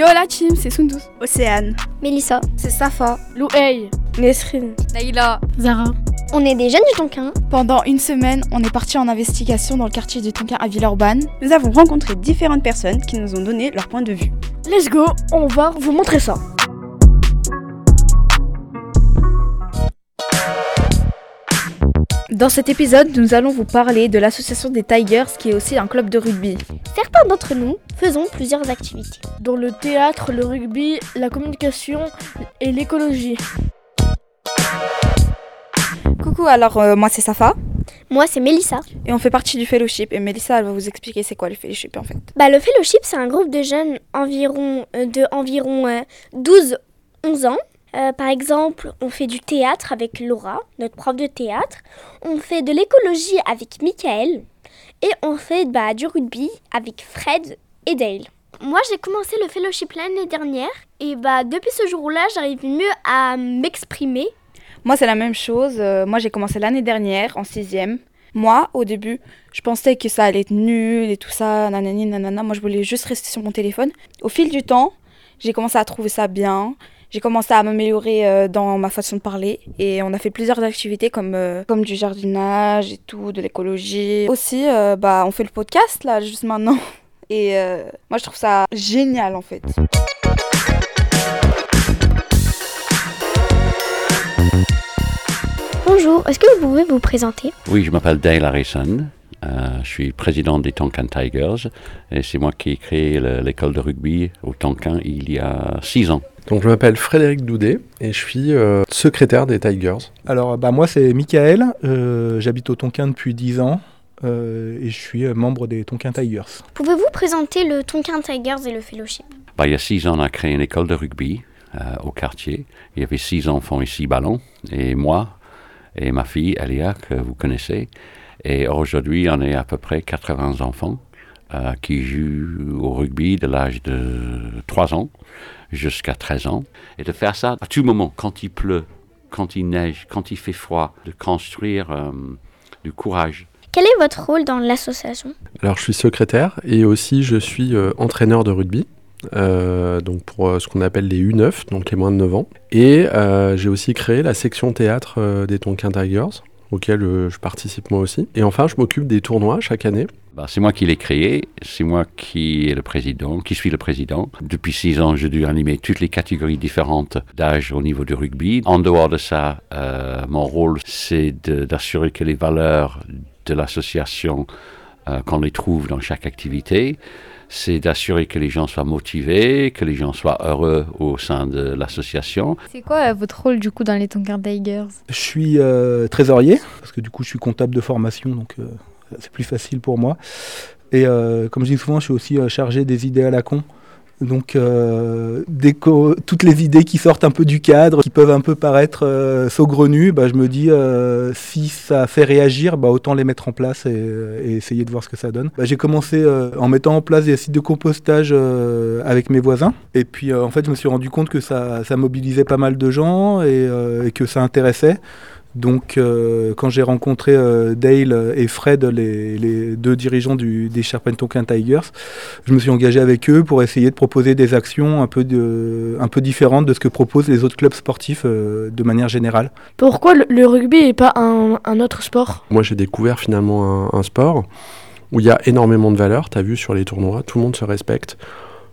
Yo la team, c'est Sundus. Océane. Mélissa. C'est Safa. Louhey. Nesrine. Naïla. Zara. On est des jeunes du Tonkin. Pendant une semaine, on est parti en investigation dans le quartier du Tonkin à Villeurbanne. Nous avons rencontré différentes personnes qui nous ont donné leur point de vue. Let's go, on va vous montrer ça. Dans cet épisode, nous allons vous parler de l'association des Tigers qui est aussi un club de rugby. Certains d'entre nous faisons plusieurs activités. Dont le théâtre, le rugby, la communication et l'écologie. Coucou, alors euh, moi c'est Safa. Moi, c'est Mélissa. Et on fait partie du fellowship. Et Mélissa, elle va vous expliquer c'est quoi le fellowship en fait. Bah, le fellowship, c'est un groupe de jeunes environ, euh, de environ 12-11 ans. Euh, par exemple, on fait du théâtre avec Laura, notre prof de théâtre. On fait de l'écologie avec Michael. Et on fait bah, du rugby avec Fred et Dale. Moi, j'ai commencé le fellowship l'année dernière. Et bah, depuis ce jour-là, j'arrive mieux à m'exprimer. Moi, c'est la même chose. Euh, moi, j'ai commencé l'année dernière, en sixième. Moi, au début, je pensais que ça allait être nul et tout ça, nanani, nanana. Moi, je voulais juste rester sur mon téléphone. Au fil du temps, j'ai commencé à trouver ça bien. J'ai commencé à m'améliorer euh, dans ma façon de parler et on a fait plusieurs activités comme, euh, comme du jardinage et tout, de l'écologie. Aussi, euh, bah, on fait le podcast là, juste maintenant. Et euh, moi, je trouve ça génial en fait. Bonjour, est-ce que vous pouvez vous présenter? Oui, je m'appelle Dale Harrison. Euh, je suis président des Tonkin Tigers et c'est moi qui ai créé le- l'école de rugby au Tonkin il y a six ans. Donc je m'appelle Frédéric Doudet et je suis euh, secrétaire des Tigers. Alors, bah, moi, c'est Michael. euh, J'habite au Tonkin depuis 10 ans euh, et je suis euh, membre des Tonkin Tigers. Pouvez-vous présenter le Tonkin Tigers et le fellowship? Bah, il y a six ans, on a créé une école de rugby euh, au quartier. Il y avait six enfants et six ballons et moi et ma fille Elia que vous connaissez. Et aujourd'hui, on est à peu près 80 enfants euh, qui jouent au rugby de l'âge de 3 ans jusqu'à 13 ans. Et de faire ça à tout moment, quand il pleut, quand il neige, quand il fait froid, de construire euh, du courage. Quel est votre rôle dans l'association? Alors je suis secrétaire et aussi je suis euh, entraîneur de rugby. euh, donc pour euh, ce qu'on appelle les U9, donc les moins de 9 ans. Et euh, j'ai aussi créé la section théâtre euh, des Tonkin Tigers, auquel euh, je participe moi aussi. Et enfin, je m'occupe des tournois chaque année. Bah, c'est moi qui l'ai créé, c'est moi qui est le président, qui suis le président. Depuis six ans, j'ai dû animer toutes les catégories différentes d'âge au niveau du rugby. En dehors de ça, euh, mon rôle, c'est d'assurer que les valeurs de l'association, euh, qu'on les trouve dans chaque activité, c'est d'assurer que les gens soient motivés, que les gens soient heureux au sein de l'association. C'est quoi euh, votre rôle du coup dans les Tonkin Tigers Je suis euh, trésorier parce que du coup, je suis comptable de formation, donc euh, c'est plus facile pour moi. Et euh, comme je dis souvent, je suis aussi euh, chargé des idées à la con. Donc, euh, dès que- toutes les idées qui sortent un peu du cadre, qui peuvent un peu paraître euh, saugrenues, bah, je me dis euh, si ça fait réagir, bah, autant les mettre en place et, et essayer de voir ce que ça donne. Bah, J'ai commencé euh, en mettant en place des sites de compostage euh, avec mes voisins. Et puis, euh, en fait, je me suis rendu compte que ça, ça mobilisait pas mal de gens euh, et que ça intéressait. Donc, euh, quand j'ai rencontré euh, Dale et Fred, les, les deux dirigeants du, des Sherpen Tonkin Tigers, je me suis engagé avec eux pour essayer de proposer des actions un peu, de, un peu différentes de ce que proposent les autres clubs sportifs euh, de manière générale. Pourquoi le, le rugby et pas un, un autre sport? Moi, j'ai découvert finalement un, un sport où il y a énormément de valeurs. Tu as vu sur les tournois, tout le monde se respecte.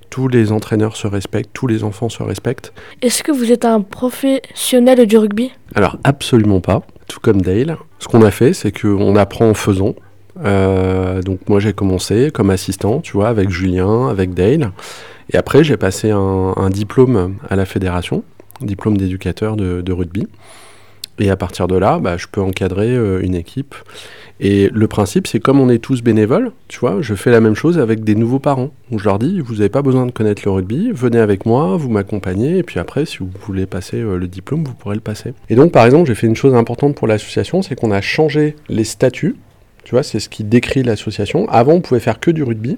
Tous les entraîneurs se respectent, tous les enfants se respectent. Est-ce que vous êtes un professionnel du rugby? Alors absolument pas, tout comme Dale. Ce qu'on a fait, c'est qu'on apprend en faisant. Euh, donc moi j'ai commencé comme assistant, tu vois, avec Julien, avec Dale. Et après j'ai passé un, un diplôme à la fédération, un diplôme d'éducateur de, de rugby. Et à partir de là, bah, je peux encadrer euh, une équipe. Et le principe, c'est comme on est tous bénévoles, tu vois, je fais la même chose avec des nouveaux parents. Je leur dis, vous n'avez pas besoin de connaître le rugby, venez avec moi, vous m'accompagnez, et puis après, si vous voulez passer euh, le diplôme, vous pourrez le passer. Et donc, par exemple, j'ai fait une chose importante pour l'association, c'est qu'on a changé les statuts. Tu vois, c'est ce qui décrit l'association. Avant, on pouvait faire que du rugby,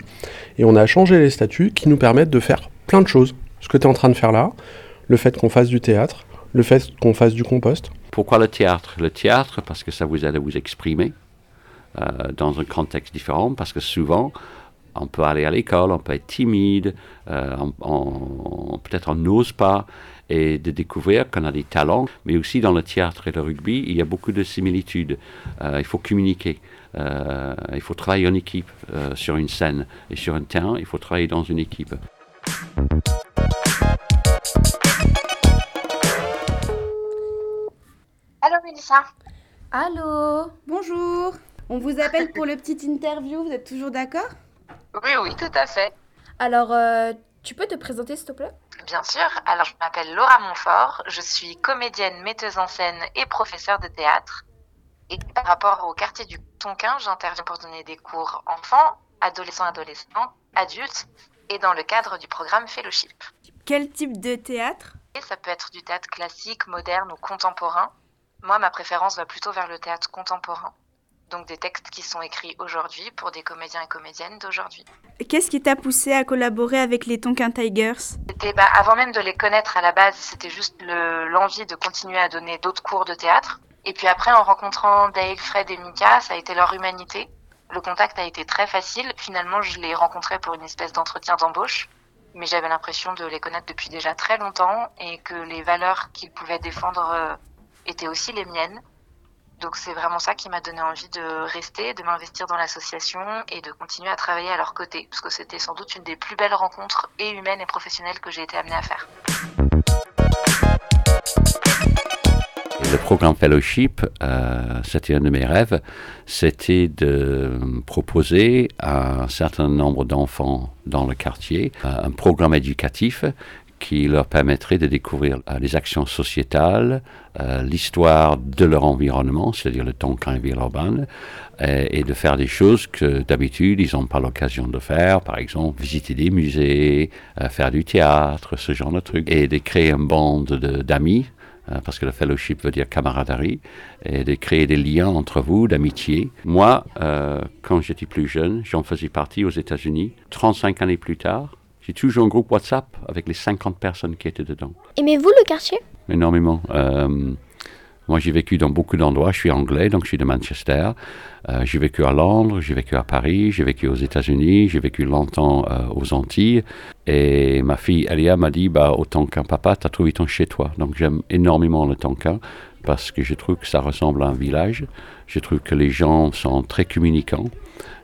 et on a changé les statuts qui nous permettent de faire plein de choses. Ce que tu es en train de faire là, le fait qu'on fasse du théâtre, le fait qu'on fasse du compost. Pourquoi le théâtre? Le théâtre, parce que ça vous aide à vous exprimer euh, dans un contexte différent, parce que souvent, On peut aller à l'école, on peut être timide, euh, peut-être on n'ose pas, et de découvrir qu'on a des talents, mais aussi dans le théâtre et le rugby, il y a beaucoup de similitudes. il faut communiquer, il faut travailler en équipe sur une scène, et sur un terrain, il faut travailler dans une équipe. Allô Mélissa Allô Bonjour On vous appelle pour le petit interview, vous êtes toujours d'accord? Oui, oui, tout à fait. Alors, euh, tu peux te présenter s'il te plaît? Bien sûr. Alors, je m'appelle Laura Montfort, je suis comédienne, metteuse en scène et professeure de théâtre. Et par rapport au quartier du Tonkin, j'interviens pour donner des cours enfants, adolescents, adolescents, adultes et dans le cadre du programme Fellowship. Quel type de théâtre? Et Ça peut être du théâtre classique, moderne ou contemporain. Moi, ma préférence va plutôt vers le théâtre contemporain. Donc des textes qui sont écrits aujourd'hui pour des comédiens et comédiennes d'aujourd'hui. Qu'est-ce qui t'a poussé à collaborer avec les Tonkin Tigers? C'était bah, avant même de les connaître à la base, c'était juste l'envie de continuer à donner d'autres cours de théâtre. Et puis après, en rencontrant Dale, Fred et Mika, ça a été leur humanité. Le contact a été très facile. Finalement, je les rencontrais pour une espèce d'entretien d'embauche. Mais j'avais l'impression de les connaître depuis déjà très longtemps et que les valeurs qu'ils pouvaient défendre euh, étaient aussi les miennes. Donc c'est vraiment ça qui m'a donné envie de rester, de m'investir dans l'association et de continuer à travailler à leur côté, parce que c'était sans doute une des plus belles rencontres et humaines et professionnelles que j'ai été amenée à faire. Le programme Fellowship, euh, c'était un de mes rêves, c'était de proposer à un certain nombre d'enfants dans le quartier euh, un programme éducatif qui leur permettrait de découvrir euh, les actions sociétales, euh, l'histoire de leur environnement, c'est-à-dire le Tonkin et Villeurbanne, et, et de faire des choses que d'habitude ils n'ont pas l'occasion de faire, par exemple visiter des musées, euh, faire du théâtre, ce genre de trucs, et de créer une bande d'amis, parce que le fellowship veut dire camaraderie, et de créer des liens entre vous, d'amitié. Moi, quand j'étais plus jeune, j'en faisais partie aux États-Unis. 35 années plus tard, j'ai toujours un groupe WhatsApp avec les 50 personnes qui étaient dedans. Aimez-vous le quartier? Énormément. Euh, moi, j'ai vécu dans beaucoup d'endroits. Je suis anglais, donc je suis de Manchester. Euh, j'ai vécu à Londres, j'ai vécu à Paris, j'ai vécu aux États-Unis, j'ai vécu longtemps euh, aux Antilles. Et ma fille Elia m'a dit bah, au Tonkin, papa, tu as trouvé ton chez-toi. Donc j'aime énormément le Tonkin parce que je trouve que ça ressemble à un village. Je trouve que les gens sont très communicants.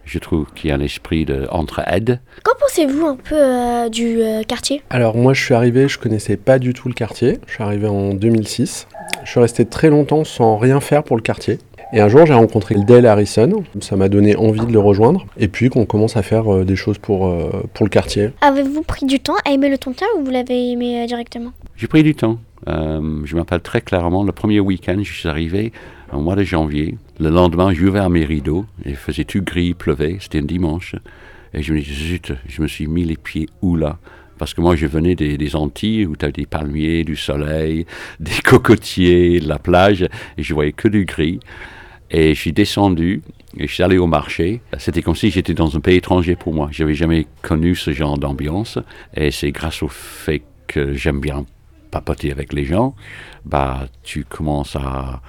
Je trouve qu'il y a un esprit d'entraide. Qu'en pensez-vous un peu euh, du euh, quartier? Alors moi je suis arrivé, je connaissais pas du tout le quartier. Je suis arrivé en 2006. Je suis resté très longtemps sans rien faire pour le quartier. Et un jour, j'ai rencontré Dale Harrison. Ça m'a donné envie de le rejoindre. Et puis qu'on commence à faire euh, des choses pour, pour le quartier. Avez-vous pris du temps à aimer le Tonkin ou vous l'avez aimé directement? J'ai pris du temps. Je m'appelle très clairement, le premier week-end, je suis arrivé au mois de janvier. Le lendemain, j'ouvrais mes rideaux, il faisait tout gris, il pleuvait, c'était un dimanche. Et je me dis, zut, je me suis mis les pieds où là? Parce que moi, je venais des, Antilles où tu as des palmiers, du soleil, des cocotiers, de la plage, et je voyais que du gris. Et je suis descendu et je suis allé au marché. C'était comme si j'étais dans un pays étranger pour moi. Je n'avais jamais connu ce genre d'ambiance. Et c'est grâce au fait que j'aime bien papoter avec les gens, bah, tu commences à,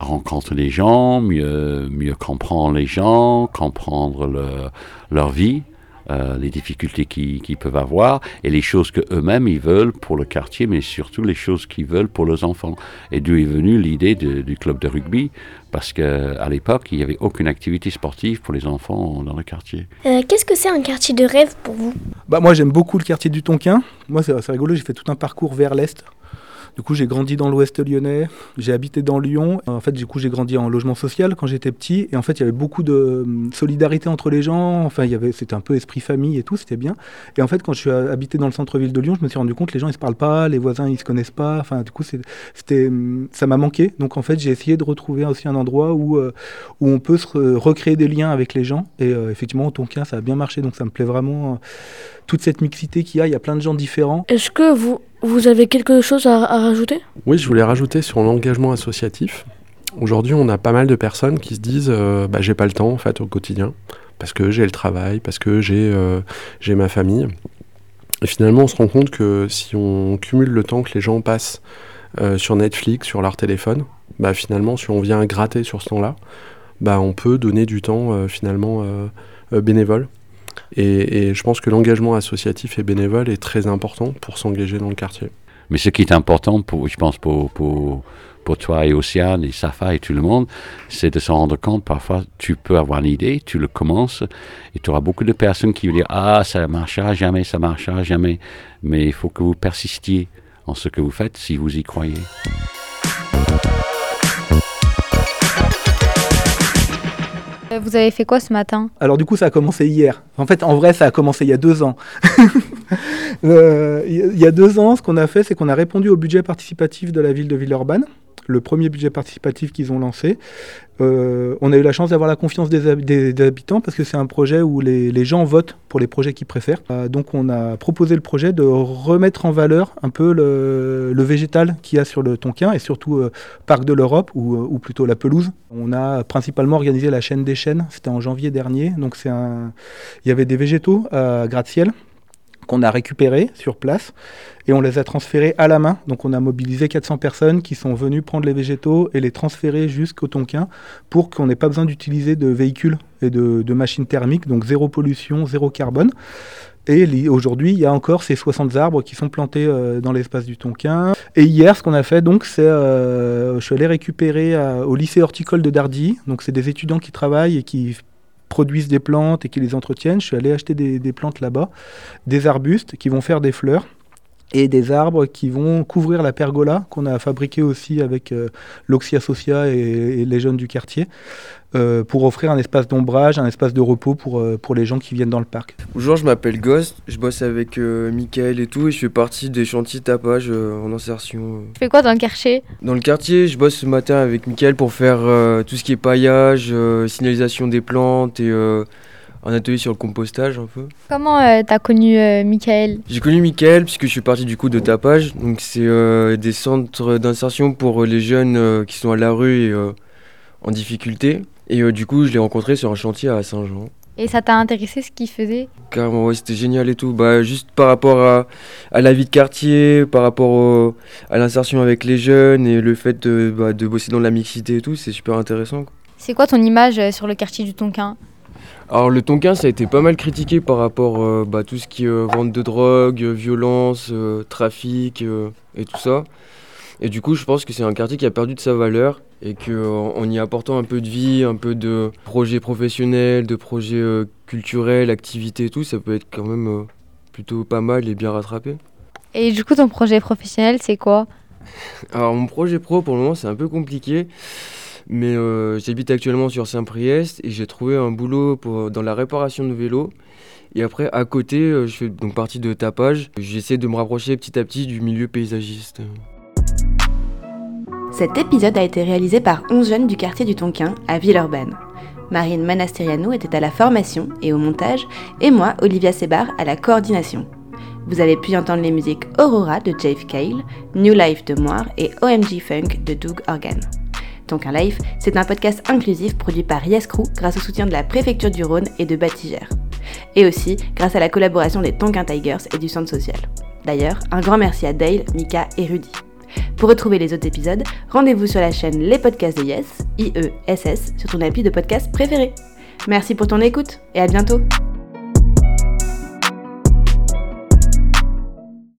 rencontrer les gens, mieux, mieux comprendre les gens, comprendre leur vie, euh, les difficultés qu'ils peuvent avoir et les choses qu'eux-mêmes ils veulent pour le quartier, mais surtout les choses qu'ils veulent pour leurs enfants. Et d'où est venue l'idée du club de rugby, parce qu'à l'époque, il n'y avait aucune activité sportive pour les enfants dans le quartier. Euh, qu'est-ce que c'est un quartier de rêve pour vous? Bah, Moi, j'aime beaucoup le quartier du Tonkin. Moi, c'est rigolo, j'ai fait tout un parcours vers l'Est. Du coup, j'ai grandi dans l'Ouest lyonnais, j'ai habité dans Lyon. En fait, du coup, j'ai grandi en logement social quand j'étais petit. Et en fait, il y avait beaucoup de hum, solidarité entre les gens. Enfin, c'était un peu esprit famille et tout, c'était bien. Et en fait, quand je suis habité dans le centre-ville de Lyon, je me suis rendu compte que les gens, ils se parlent pas, les voisins, ils se connaissent pas. Enfin, du coup, c'était, hum, ça m'a manqué. Donc, en fait, j'ai essayé de retrouver aussi un endroit où, euh, où on peut se recréer des liens avec les gens. Et euh, effectivement, au Tonkin, ça a bien marché. Donc, ça me plaît vraiment. Euh, toute cette mixité qu'il y a, il y a plein de gens différents. Est-ce que vous, vous avez quelque chose à, rajouter? Oui, je voulais rajouter sur l'engagement associatif. Aujourd'hui, on a pas mal de personnes qui se disent euh, bah, j'ai pas le temps en fait au quotidien parce que j'ai le travail, parce que j'ai euh, ma famille. Et finalement, on se rend compte que si on cumule le temps que les gens passent euh, sur Netflix, sur leur téléphone, bah, finalement, si on vient gratter sur ce temps-là, bah, on peut donner du temps finalement bénévole Et, je pense que l'engagement associatif et bénévole est très important pour s'engager dans le quartier. Mais ce qui est important, je pense, pour, pour, pour toi et Océane et Safa et tout le monde, c'est de se rendre compte, parfois, tu peux avoir une idée, tu le commences, et tu auras beaucoup de personnes qui vont dire, ah, ça marchera jamais, ça marchera jamais. Mais il faut que vous persistiez en ce que vous faites si vous y croyez. Euh, Vous avez fait quoi ce matin Alors du coup, ça a commencé hier. En fait, en vrai, ça a commencé il y a deux ans. Euh, il y a deux ans, ce qu'on a fait, c'est qu'on a répondu au budget participatif de la ville de Villeurbanne, le premier budget participatif qu'ils ont lancé. Euh, on a eu la chance d'avoir la confiance des, hab- des- des habitants parce que c'est un projet où les, gens votent pour les projets qu'ils préfèrent. Euh, donc on a proposé le projet de remettre en valeur un peu le, végétal qu'il y a sur le Tonkin et surtout euh, Parc de l'Europe ou, plutôt la pelouse. On a principalement organisé la chaîne des chênes, c'était en janvier dernier. Donc il y avait des végétaux à gratte-ciel qu'on a récupérés sur place et on les a transférés à la main. Donc on a mobilisé 400 personnes qui sont venues prendre les végétaux et les transférer jusqu'au Tonkin pour qu'on n'ait pas besoin d'utiliser de véhicules et de, machines thermiques, donc zéro pollution, zéro carbone. Et aujourd'hui, il y a encore ces 60 arbres qui sont plantés euh, dans l'espace du Tonkin. Et hier, ce qu'on a fait, donc, c'est, euh, je suis allé récupérer euh, au lycée horticole de Dardy. Donc, c'est des étudiants qui travaillent et qui produisent des plantes et qui les entretiennent. Je suis allé acheter des, des plantes là-bas, des arbustes qui vont faire des fleurs et des arbres qui vont couvrir la pergola qu'on a fabriquée aussi avec euh, l'Oxia Socia et, et les jeunes du quartier euh, pour offrir un espace d'ombrage, un espace de repos pour, euh, pour les gens qui viennent dans le parc. Bonjour, je m'appelle Ghost, je bosse avec euh, Mickaël et tout, et je fais partie des chantiers tapage euh, en insertion. Tu fais quoi dans le quartier? Dans le quartier, je bosse ce matin avec Mickaël pour faire euh, tout ce qui est paillage, euh, signalisation des plantes et euh, un atelier sur le compostage un peu. Comment euh, t'as connu euh, Michael? J'ai connu Mickaël puisque je suis parti du coup de tapage, donc c'est euh, des centres d'insertion pour euh, les jeunes qui sont à la rue et en difficulté. Et du coup, je l'ai rencontré sur un chantier à Saint-Jean. Et ça t'a intéressé ce qu'il faisait? Carrément, ouais, c'était génial et tout. Bah, juste par rapport à, à la vie de quartier, par rapport au- à l'insertion avec les jeunes et le fait de, bah, de bosser dans la mixité et tout, c'est super intéressant. C'est quoi ton image sur le quartier du Tonkin? Alors, le Tonkin, ça a été pas mal critiqué par rapport à bah, tout ce qui est euh, vente de drogue, euh, violence, euh, trafic euh, et tout ça. Et du coup, je pense que c'est un quartier qui a perdu de sa valeur et qu'en en y apportant un peu de vie, un peu de projets professionnels, de projets euh, culturels, activités et tout, ça peut être quand même euh, plutôt pas mal et bien rattrapé. Et du coup, ton projet professionnel, c'est quoi? Alors mon projet pro pour le moment c'est un peu compliqué, mais euh, j'habite actuellement sur Saint-Priest et j'ai trouvé un boulot dans la réparation de vélos. Et après à côté euh, je fais donc partie de tapage. J'essaie de me rapprocher petit à petit du milieu paysagiste. Cet épisode a été réalisé par 11 jeunes du quartier du Tonkin à Villeurbanne. Marine Manastiriano était à la formation et au montage, et moi, Olivia Sebar, à la coordination. Vous avez pu entendre les musiques Aurora de Jave Kale, New Life de Moire et OMG Funk de Doug Organ. Tonkin Life, c'est un podcast inclusif produit par Yes Crew grâce au soutien de la préfecture du Rhône et de Batigère. Et aussi grâce à la collaboration des Tonkin Tigers et du Centre Social. D'ailleurs, un grand merci à Dale, Mika et Rudy. Pour retrouver les autres épisodes, rendez-vous sur la chaîne Les Podcasts de Yes, IESS, sur ton appli de podcast préféré. Merci pour ton écoute et à bientôt